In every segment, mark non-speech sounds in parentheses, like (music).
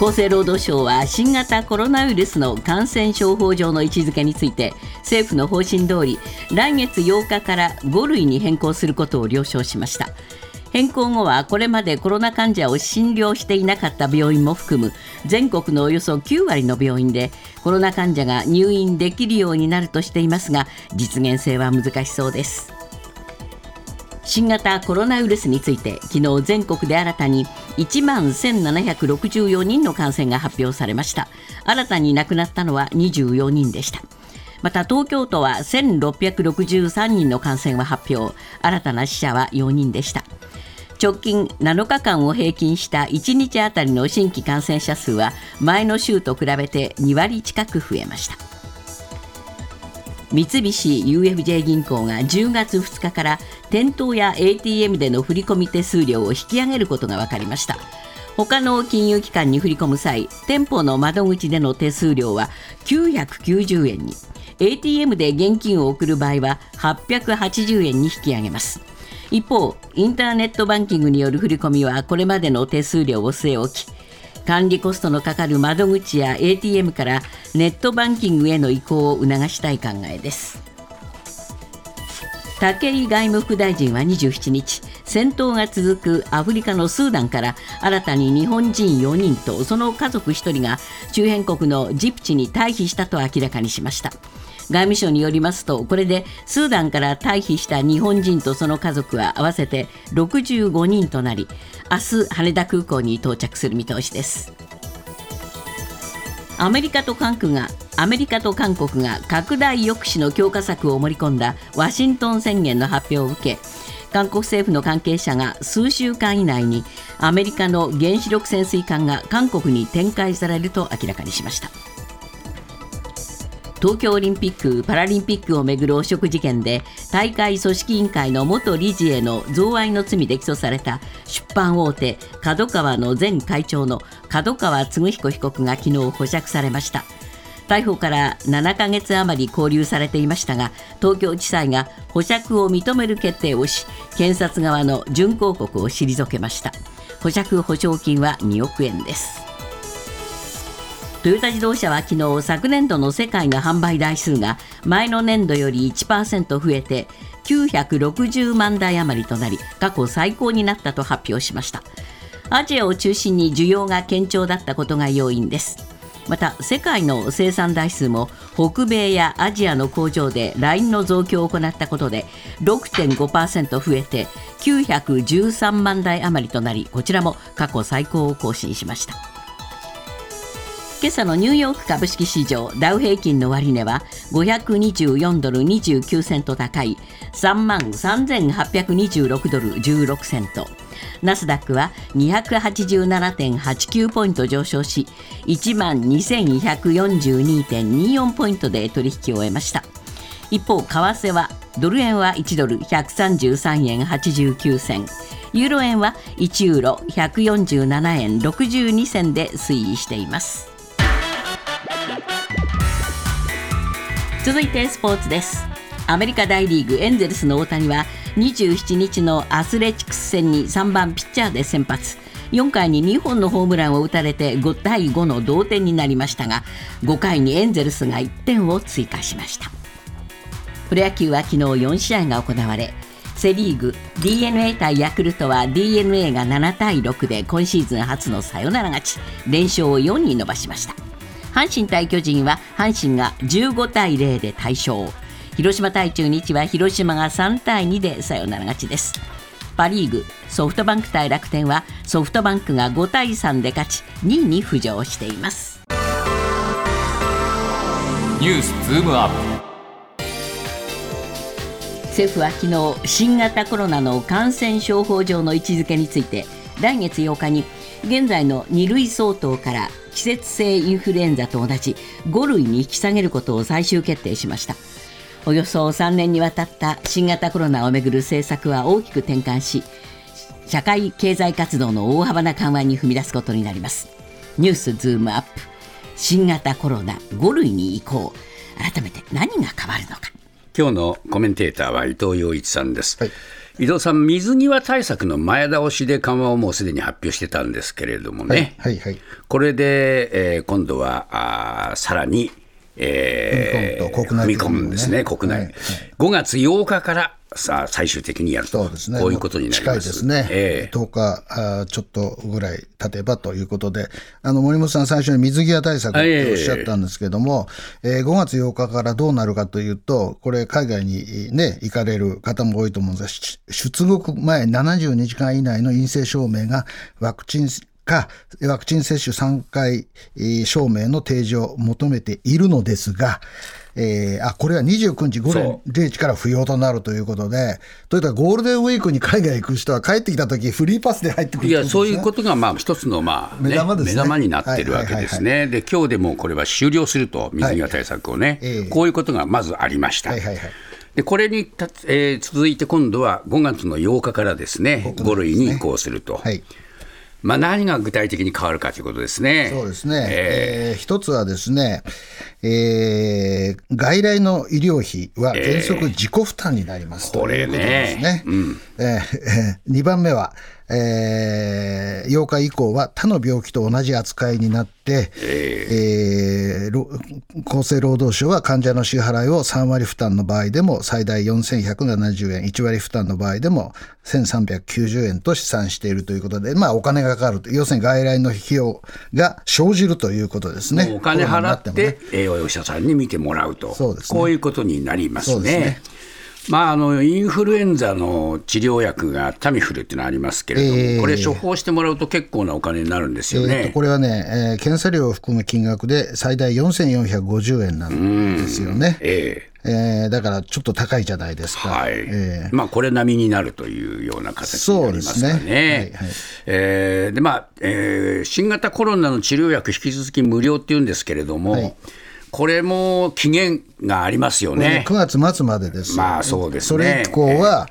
厚生労働省は新型コロナウイルスの感染症法上の位置づけについて政府の方針通り来月8日から5類に変更することを了承しました。変更後はこれまでコロナ患者を診療していなかった病院も含む全国のおよそ9割の病院でコロナ患者が入院できるようになるとしていますが実現性は難しそうです。新型コロナウイルスについて昨日全国で新たに1万1764人の感染が発表されました。新たに亡くなったのは24人でした。また東京都は1663人の感染を発表。新たな死者は4人でした。直近7日間を平均した1日あたりの新規感染者数は前の週と比べて2割近く増えました。三菱 UFJ 銀行が10月2日から店頭や ATM での振込手数料を引き上げることが分かりました。他の金融機関に振り込む際店舗の窓口での手数料は990円に。ATM で現金を送る場合は880円に引き上げます。一方インターネットバンキングによる振り込みはこれまでの手数料を据え置き管理コストのかかる窓口や ATM からネットバンキングへの移行を促したい考えです。武井外務副大臣は27日戦闘が続くアフリカのスーダンから新たに日本人4人とその家族1人が周辺国のジプチに退避したと明らかにしました。外務省によりますとこれでスーダンから退避した日本人とその家族は合わせて65人となり明日羽田空港に到着する見通しですアメリカと韓国がアメリカと韓国が拡大抑止の強化策を盛り込んだワシントン宣言の発表を受け韓国政府の関係者が数週間以内にアメリカの原子力潜水艦が韓国に展開されると明らかにしました。東京オリンピック・パラリンピックをめぐる汚職事件で大会組織委員会の元理事への贈賄の罪で起訴された出版大手 KADOKAWA の前会長の角川嗣彦被告が昨日保釈されました。逮捕から7ヶ月余り勾留されていましたが東京地裁が保釈を認める決定をし検察側の準抗告を退けました。保釈保証金は2億円です。トヨタ自動車は昨日昨年度の世界の販売台数が前の年度より1%増えて960万台余りとなり過去最高になったと発表しました。アジアを中心に需要が堅調だったことが要因です。また世界の生産台数も北米やアジアの工場でラインの増強を行ったことで6.5%増えて913万台余りとなりこちらも過去最高を更新しました。今朝のニューヨーク株式市場ダウ平均の終値は524ドル29セント高い3万3826ドル16セントナスダックは287.89ポイント上昇し1万2142.24ポイントで取引を終えました。一方為替はドル円は1ドル133円89銭ユーロ円は1ユーロ147円62銭で推移しています。続いてスポーツです。アメリカ大リーグエンゼルスの大谷は27日のアスレチックス戦に3番ピッチャーで先発。4回に2本のホームランを打たれて5対5の同点になりましたが5回にエンゼルスが1点を追加しました。プロ野球は昨日4試合が行われセ・リーグ d n a 対ヤクルトは d n a が7対6で今シーズン初のサヨナラ勝ち。連勝を4に伸ばしました。阪神対巨人は阪神が15対0で大勝。広島対中日は広島が3対2でサヨナラ勝ちです。パ・リーグソフトバンク対楽天はソフトバンクが5対3で勝ち2位に浮上しています。ニュースズームアップ。政府は昨日新型コロナの感染症法上の位置づけについて来月8日に現在の2類相当から季節性インフルエンザと同じ5類に引き下げることを最終決定しました。およそ3年にわたった新型コロナをめぐる政策は大きく転換し社会経済活動の大幅な緩和に踏み出すことになります。ニュースズームアップ。新型コロナ5類に移行。改めて何が変わるのか。今日のコメンテーターは伊藤洋一さんです、はい伊藤さん、水際対策の前倒しで緩和をもうすでに発表してたんですけれどもね、はいはいはい。これで、えー今度はあーさらに、えー踏み込むんですね、国内、はいはい。5月8日からさあ最終的にやるとね。こういうことになりますですね。ええ10日あーちょっとぐらい経てばということで、あの森本さん、最初に水際対策っておっしゃったんですけども、えー5月8日からどうなるかというと、これ、海外に、ね、行かれる方も多いと思うんですが、し出国前72時間以内の陰性証明がワクチンか、ワクチン接種3回えー証明の提示を求めているのですが、えーあこれは29日午前0時から不要となるということで、というかゴールデンウィークに海外行く人は帰ってきたとき、フリーパスで入ってくるいや、そういうとことがまあ一つのまあ、ね、目玉ですね。目玉になってるわけですね、で今日でもうこれは終了すると、水際対策をね、ええ。こういうことがまずありました。はいはいはい。でこれにたつ、えー続いて今度は5月の8日からですね、5類に移行すると、はい。まあ、何が具体的に変わるかということですね。そうですね、ええー一つはですね、えー外来の医療費は原則自己負担になります、これねということですね。えー、(laughs) 2番目は、えー8日以降は他の病気と同じ扱いになって、えー。ろ厚生労働省は患者の支払いを3割負担の場合でも最大4170円、1割負担の場合でも1390円と試算しているということで、まあ、お金がかかると、要するに外来の費用が生じるということですね。お金払って、えーお医者さんに見てもらうと、そうね。こういうことになりますね。まあ、あのインフルエンザの治療薬がタミフルっていうのがありますけれども、えーこれ、処方してもらうと結構なお金になるんですよえーこれはね、えー検査料を含む金額で最大4450円なんですよね。ええ。ーだからちょっと高いじゃないですか。ーはい。えーまあ、これ並みになるというような形になりますかね。ね。はいはい。えーでまあえー新型コロナの治療薬、引き続き無料っていうんですけれども、はいこれも期限がありますよね。9月末までですよまあそうですねそれ以降は、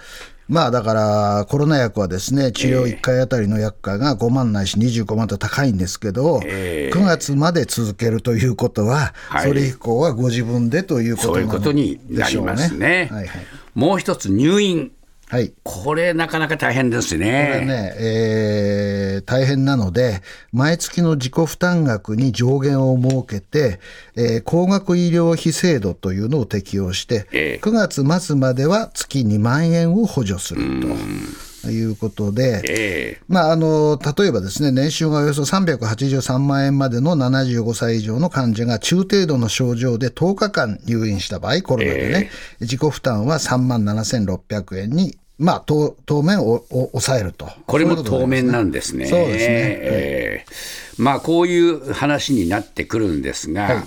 まあだから、コロナ薬はですね、治療1回あたりの薬価が5万ないし25万と高いんですけど、9月まで続けるということは、はいそれ以降はご自分でということそういうことになりますね。はいはい。もう一つ、入院。はい。これ、なかなか大変ですこれね。ね、えー大変なので、毎月の自己負担額に上限を設けて、えー高額医療費制度というのを適用して、ええ。9月末までは月2万円を補助するということで、えまあ、あの例えばですね、年収がおよそ383万円までの75歳以上の患者が中程度の症状で10日間入院した場合、コロナでね、自己負担は3万7600円に、まあ、当当面をお抑えると。これも当面なんですね。そうですね。えーまあ、こういう話になってくるんですが、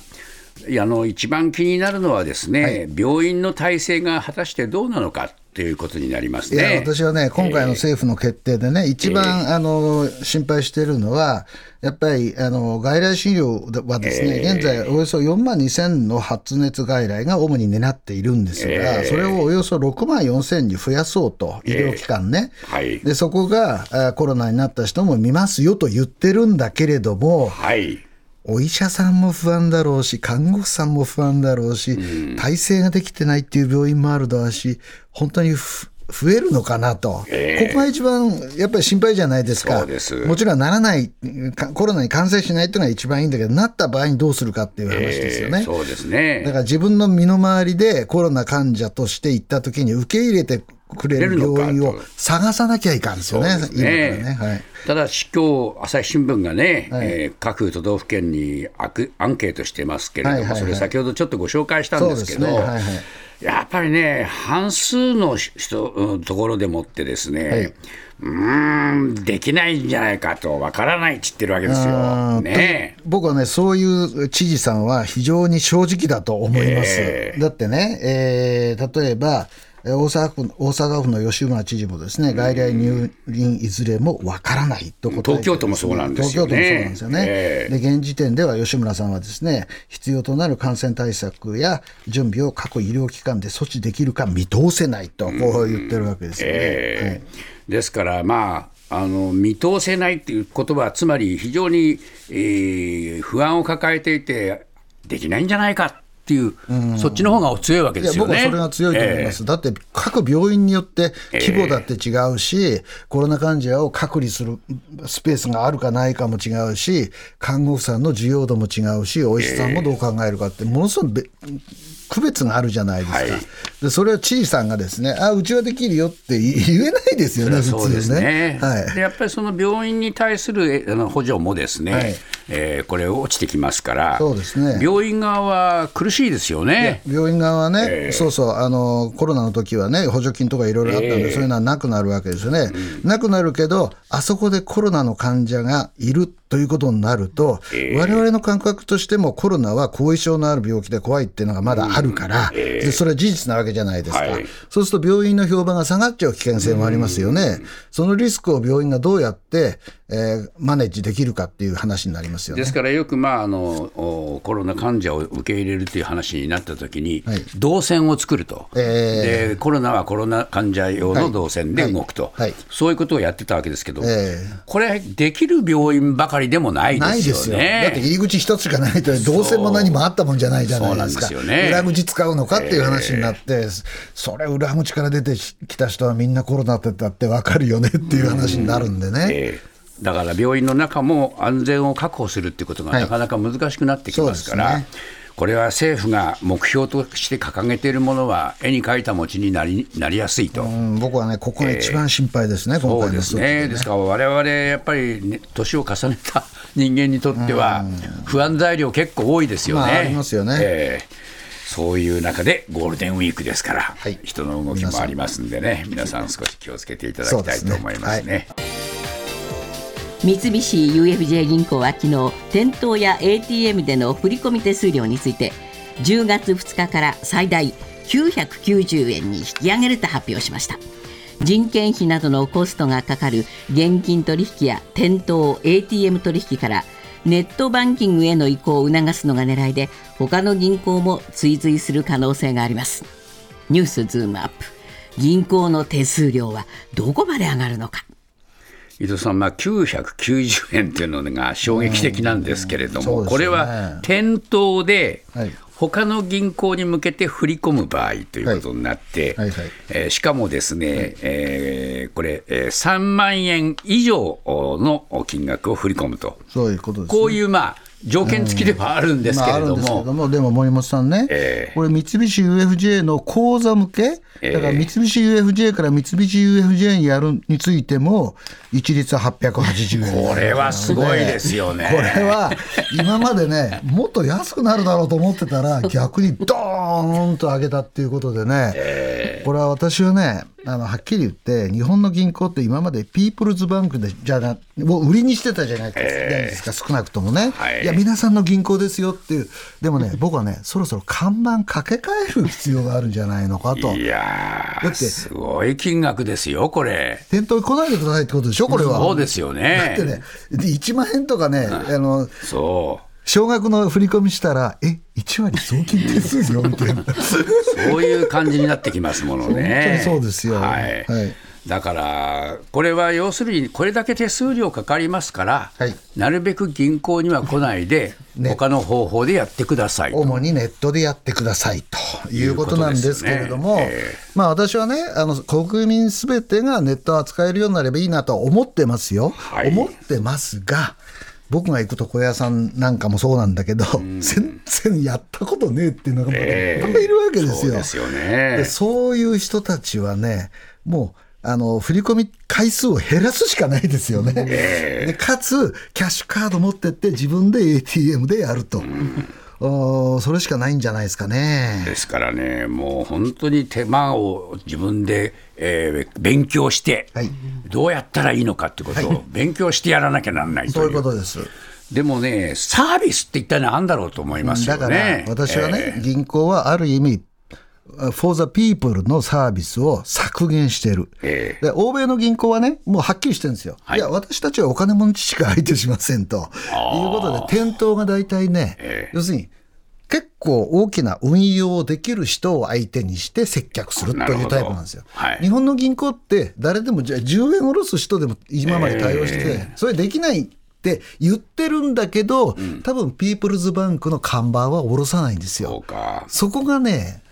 い。やあの一番気になるのはですね、病院の体制が果たしてどうなのかということになりますいやね。私はね、今回の政府の決定でね、一番、あの心配しているのは、やっぱりあの外来診療はですね、現在、およそ4万2000の発熱外来が主に担っているんですが、それをおよそ6万4000に増やそうと、医療機関ね、はい。でそこがあコロナになった人も見ますよと言ってるんだけれども、はいお医者さんも不安だろうし、看護師さんも不安だろうし、体制ができてないっていう病院もあるだろうし、本当にふ増えるのかなと、ここが一番やっぱり心配じゃないですか、す。もちろんならない、かコロナに感染しないっていうのが一番いいんだけど、なった場合にどうするかっていう話ですよね。えーそうですね。だから自分の身の回りでコロナ患者として行った時に受け入れてくれる病院を探さなきゃいかんですよね、ね。ね。はい。ただし、今日朝日新聞がね、はい。えー各都道府県にアクアンケートしてますけれども、はいはいはい。それ、先ほどちょっとご紹介したんですけど、そうですね。はいはいやっぱりね、半数の人うんところでもってですね、うーん、できないんじゃないかと、わからないって言ってるわけですあよ。ーね。僕はね、そういう知事さんは非常に正直だと思います。えだってね、えー例えば、えー大阪府大阪府の吉村知事もですね、外来入院いずれもわからないと答えて東京都もそうなんですよね。東京都もそうなんですよね。ええ。で、現時点では吉村さんはですね、必要となる感染対策や準備を各医療機関で措置できるか見通せないと、こう言ってるわけですよね。えーですから、まあ、あの見通せないっていうことは、つまり非常に、えー不安を抱えていて、できないんじゃないかっていう、そっちの方が強いわけですよね。僕はそれが強いと思います、だって各病院によって規模だって違うし、コロナ患者を隔離するスペースがあるかないかも違うし、看護婦さんの需要度も違うし、お医者さんもどう考えるかって、ものすごいべ区別があるじゃないですか、はい。でそれを知事さんがですね、あうちはできるよって (laughs) 言えないですよね、普そうです通ね。ね。はい。でやっぱりその病院に対するえあの補助もですね、はい。えーこれ落ちてきますから、そうですね。病院側は苦しいですよね。病院側はね、ええそうそうあの、コロナの時はね、補助金とかいろいろあったんで、ええそういうのはなくなるわけですよね、なくなるけど、あそこでコロナの患者がいるということになると、われわれの感覚としても、コロナは後遺症のある病気で怖いっていうのがまだあるから、でそれは事実なわけじゃないですか、はい。そうすると病院の評判が下がっちゃう危険性もありますよね、そのリスクを病院がどうやって、えーマネージできるかっていう話になりますよねです。からよく、まあ、あのおコロナ患者を受け入れるという話になったときに、はい動線を作ると、えで、コロナはコロナ患者用の動線で動くと、はいはいそういうことをやってたわけですけど、えこれ、できる病院ばかりでもないでないですすよ。よね。だって入り口一つしかないと、どうせも何もあったもんじゃないじゃないですか。すよね裏口使うのかっていう話になって、それ裏口から出てきた人はみんなコロナってだって分かるよねっていう話になるんでね。ええだから病院の中も安全を確保するっていうことがはい。なかなか難しくなってきますから、そうですね。これは政府が目標として掲げているものは、絵に描いた餅になりなりやすいと。うん僕はね、ここが一番心配ですね、今そう回のですね、で。すから、われわれやっぱり、ね、年を重ねた人間にとっては、不安材料結構多いですよね。まあありますよね。ええそういう中でゴールデンウィークですから、はい。人の動きもありますんでね、皆さん少し気をつけていただきたいと思いますね。三菱 UFJ 銀行は昨日店頭や ATM での振込手数料について10月2日から最大990円に引き上げると発表しました。人件費などのコストがかかる現金取引や店頭 ATM 取引からネットバンキングへの移行を促すのが狙いで他の銀行も追随する可能性があります。ニュースズームアップ。銀行の手数料はどこまで上がるのか。伊藤さん、まあ、990円っていうのが衝撃的なんですけれども、ね。これは店頭ではい。他の銀行に向けて振り込む場合ということになって、はい。はいはい。えーしかもですね、えーこれ、えー3万円以上の金額を振り込むと、そういうことです、こういう、まあ、条件付きではあるんですけれどまああるんですけも、ども、でも森本さんね、ええ。これ、三菱 UFJ の口座向け、ええ。だから三菱 UFJ から三菱 UFJ にやるについても、一律880円、これはすごいですよね。これは今までね、もっと安くなるだろうと思ってたら、逆にドーンと上げたっていうことでね、これは私はね、あのはっきり言って、日本の銀行って今までピープルズバンクでじゃなを売りにしてたじゃないですか、少なくともね、はいいや、皆さんの銀行ですよっていう、でもね、僕はね、そろそろ看板掛け替える必要があるんじゃないのかと。いやー、だってすごい金額ですよ、これ。店頭に来ないでくださいってことでしょ、これは。そうですよだねって。ね、で1万円とかね、あのそう少額の振り込みしたら、え、1割送金手数料みたいな。そういう感じになってきますものね。本当にそうですよはい。はいだから、これは要するに、これだけ手数料かかりますから、はいなるべく銀行には来ないで、(laughs) ね他の方法でやってくださいと。主にネットでやってくださいということなんですけれども、ねえまあ私はね、あの国民すべてがネットを扱えるようになればいいなとは思ってますよ、はい思ってますが、僕が行く床屋さんなんかもそうなんだけど、全然やったことねえっていうのがいええっぱいいるわけですよ。そうですよねで。そういう人たちはね、もう、あの振り込み回数を減らすしかないですよね。でかつ、キャッシュカード持ってって、自分で ATM でやると、おーそれしかないんじゃないですかね。ですからね、もう本当に手間を自分で、えー勉強して、はいどうやったらいいのかってことを勉強してやらなきゃなんないとそういう。いうことです。でもね、サービスって一体何だろうと思いますよだね。から、私はね、えー銀行はある意味、for the people のサービスを削減してる。えで欧米の銀行はね、もうはっきりしてるんですよ。はいい、や、私たちはお金持ちしか相手しませんと。いうことで、店頭が大体ね、ええ要するに、結構大きな運用できる人を相手にして接客するというタイプなんですよ。はい日本の銀行って誰でもじゃあ10円下ろす人でも今まで対応してて、それできないっって言ってるんだけど、多分ピープルズバンクの看板は下ろさないんですよ。か。そこがね、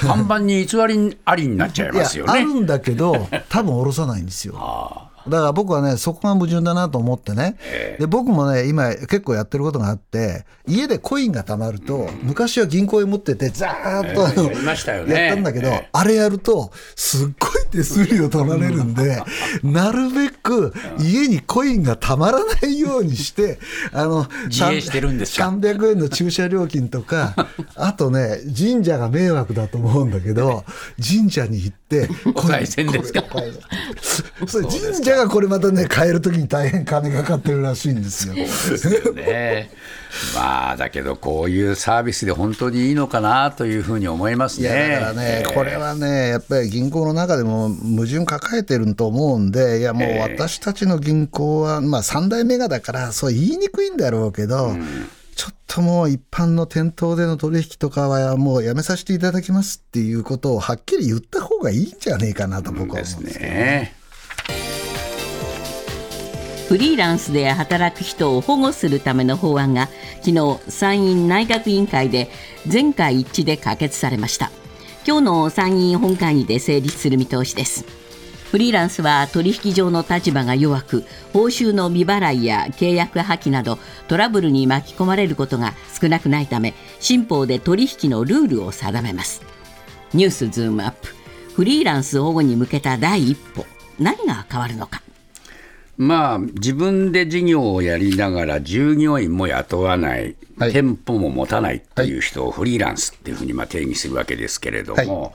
看板に偽りありになっちゃいますよね。あるんだけど、多分下ろさないんですよ。(laughs) だから僕はね、そこが矛盾だなと思ってね、で僕もね、今、結構やってることがあって、家でコインが貯まると、昔は銀行へ持ってて、ざーっとあの、やりましたよね。やったんだけど、ええ。あれやると、すっごい手数料取られるんで、なるべく家にコインがたまらないようにして、あの、自衛してるんですか？300円の駐車料金とか、(laughs) あとね、神社が迷惑だと思うんだけど、神社に行って、お賽銭ですか？それ神社がこれまたね、変えるときに大変金がかかってるらしいんですよ。ね。まあだけどこういうサービスで本当にいいのかなというふうに思いますいね。やだからね、これはね、やっぱり銀行の中でも矛盾抱えてると思うんで、いやもう私たちの銀行は、まあ3代目がだから、そう言いにくいんだろうけど、ちょっともう一般の店頭での取引とかはもうやめさせていただきますっていうことをはっきり言った方がいいんじゃねえかなと僕は思うんです。ね。フリーランスで働く人を保護するための法案が昨日参院内閣委員会で全会一致で可決されました。今日の参院本会議で成立する見通しです。フリーランスは取引上の立場が弱く報酬の未払いや契約破棄などトラブルに巻き込まれることが少なくないため新法で取引のルールを定めます。ニュースズームアップ。フリーランス保護に向けた第一歩何が変わるのか。まあ自分で事業をやりながら従業員も雇わない、はい店舗も持たないっていう人をフリーランスっていうふうにまあ定義するわけですけれども、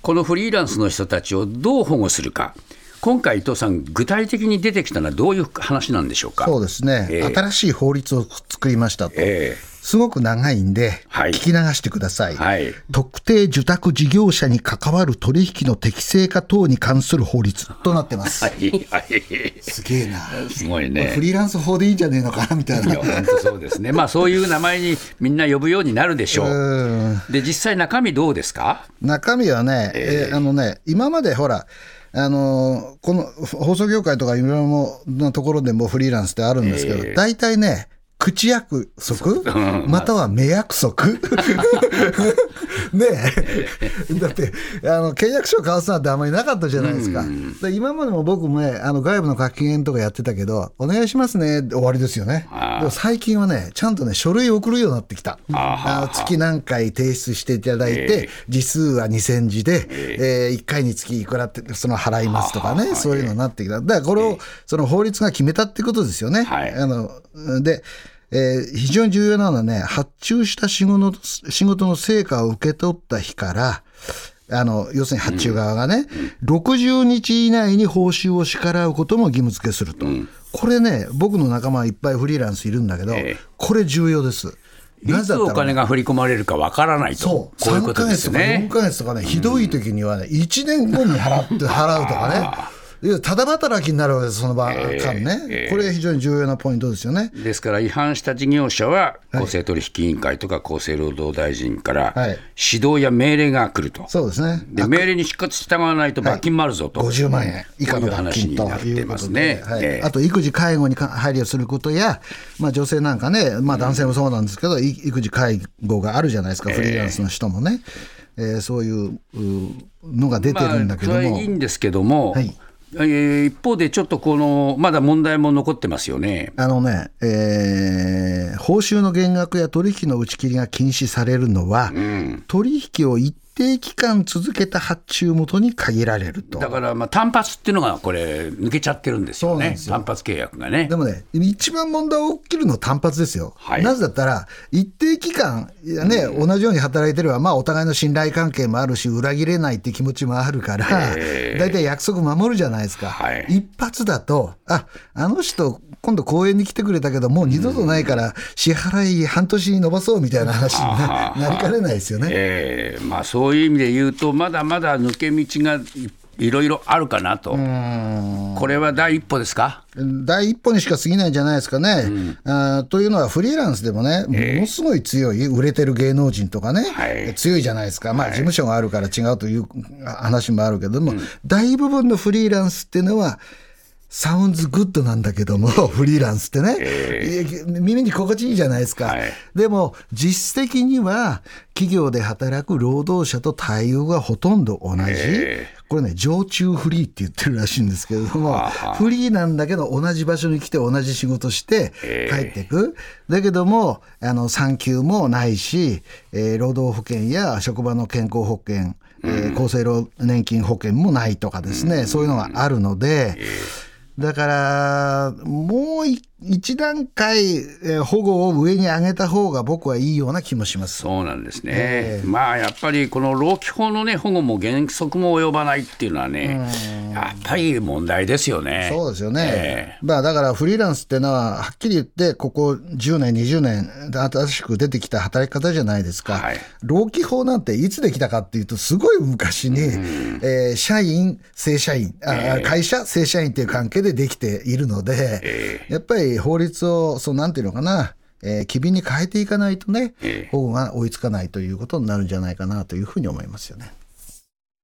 このフリーランスの人たちをどう保護するか。今回、伊藤さん、具体的に出てきたのはどういう話なんでしょうか？そうですね、ええ新しい法律を作りましたと。えすごく長いんで、はい聞き流してください,、はい特定受託事業者に関わる取引の適正化等に関する法律となってます。えはい、はい、すげえな。すごいフね。リーランス法でいいんじゃねえのかなみたいな。いや本当そうですね、まあ、そういう名前にみんな呼ぶようになるでしょう。うんで、実際、中身どうですか？中身はね、えーあのね、今までほら、あのーこの放送業界とかいろいろなところでもフリーランスってあるんですけど、大体ね、口約束、または目約束？(laughs) ねえ、(laughs) だってあの契約書を交わすなんてあんまりなかったじゃないですか。で今までも僕もね、あの外部の書き研とかやってたけど、お願いしますね、終わりですよね。でも最近はね、ちゃんとね、書類を送るようになってきた。あ月何回提出していただいて、ええ字数は2000字で、え1回につきいくらって、その払いますとかね、そういうのになってきた。だからこれを、その法律が決めたってことですよね。はいあので、えー非常に重要なのはね、発注した仕事の仕事の成果を受け取った日から、あの要するに発注側がね、60日以内に報酬を支払うことも義務付けすると、これね、僕の仲間いっぱいフリーランスいるんだけど、ええこれ重要です。いつお金が振り込まれるかわからないと、そう、3こういうことヶ月とかですね4。ヶ月とかね、ひどい時にはね、1年後に払って、払うとかね。ただ働きになるわけです、その場間ね、これ非常に重要なポイントですよね。ですから違反した事業者は、公正取引委員会とか厚生労働大臣からはい。指導や命令が来ると、そうですね。で命令にしか従わないと罰金もあるぞと、50万円。以下の罰金とになっていうことますねで、。はい。ええ。あと育児、介護にか配慮することや、まあ、女性なんかね、まあ、男性もそうなんですけど、い育児、介護があるじゃないですか、フリーランスの人もね、えーそういううのが出てるんだけどまあ、いいんですけども、はいえー一方でちょっとこの、まだ問題も残ってますよね。あのね、えー報酬の減額や取引の打ち切りが禁止されるのは、取引を一定期間続けた発注元に限られると。だから、まあ、単発っていうのがこれ、抜けちゃってるんですよねすよ単発契約がねで。もね、一番問題起きるのは単発ですよ。はいなぜだったら、一定期間、いやね、同じように働いてれば、まあ、お互いの信頼関係もあるし、裏切れないって気持ちもあるから、え大体約束守るじゃないですか。はい一発だと、あ、あの人、今度公園に来てくれたけど、もう二度とないから、支払い半年に伸ばそうみたいな話にななりかねないですよね。えーまあ、そういう意味で言うと、まだまだ抜け道がいいろいろあるかなと、これは第一歩ですか？第一歩にしか過ぎないんじゃないですかね。あーというのは、フリーランスでもね、ものすごい強い、売れてる芸能人とかね、はい。強いじゃないですか、まあ、事務所があるから違うという話もあるけども、大部分のフリーランスっていうのは、サウンズグッドなんだけども、フリーランスってね、耳に心地いいじゃないですか。はい。でも、実質的には、企業で働く労働者と待遇がほとんど同じ。えこれね、常駐フリーって言ってるらしいんですけれども、はあはあ。フリーなんだけど、同じ場所に来て同じ仕事してええ。帰っていく。だけども、あの、産休もないし、えー労働保険や職場の健康保険、えー厚生労年金保険もないとかですね、そういうのがあるので、だから、もう一一段階、えー保護を上に上げた方が僕はいいような気もします。そうなんですね、ええ。まあやっぱりこの労基法の、ね、保護も原則も及ばないっていうのはね、やっぱり問題ですよね。そうですよね、えまあ、だからフリーランスっていうのは、はっきり言って、ここ10年、20年、新しく出てきた働き方じゃないですか、はい。労基法なんていつできたかっていうと、すごい昔に、えー社員、正社員、あ会社、正社員っていう関係でできているので、やっぱり法律を、そうなんていうのかな、えー機敏に変えていかないとね、ええ保護が追いつかないということになるんじゃないかなというふうに思いますよね。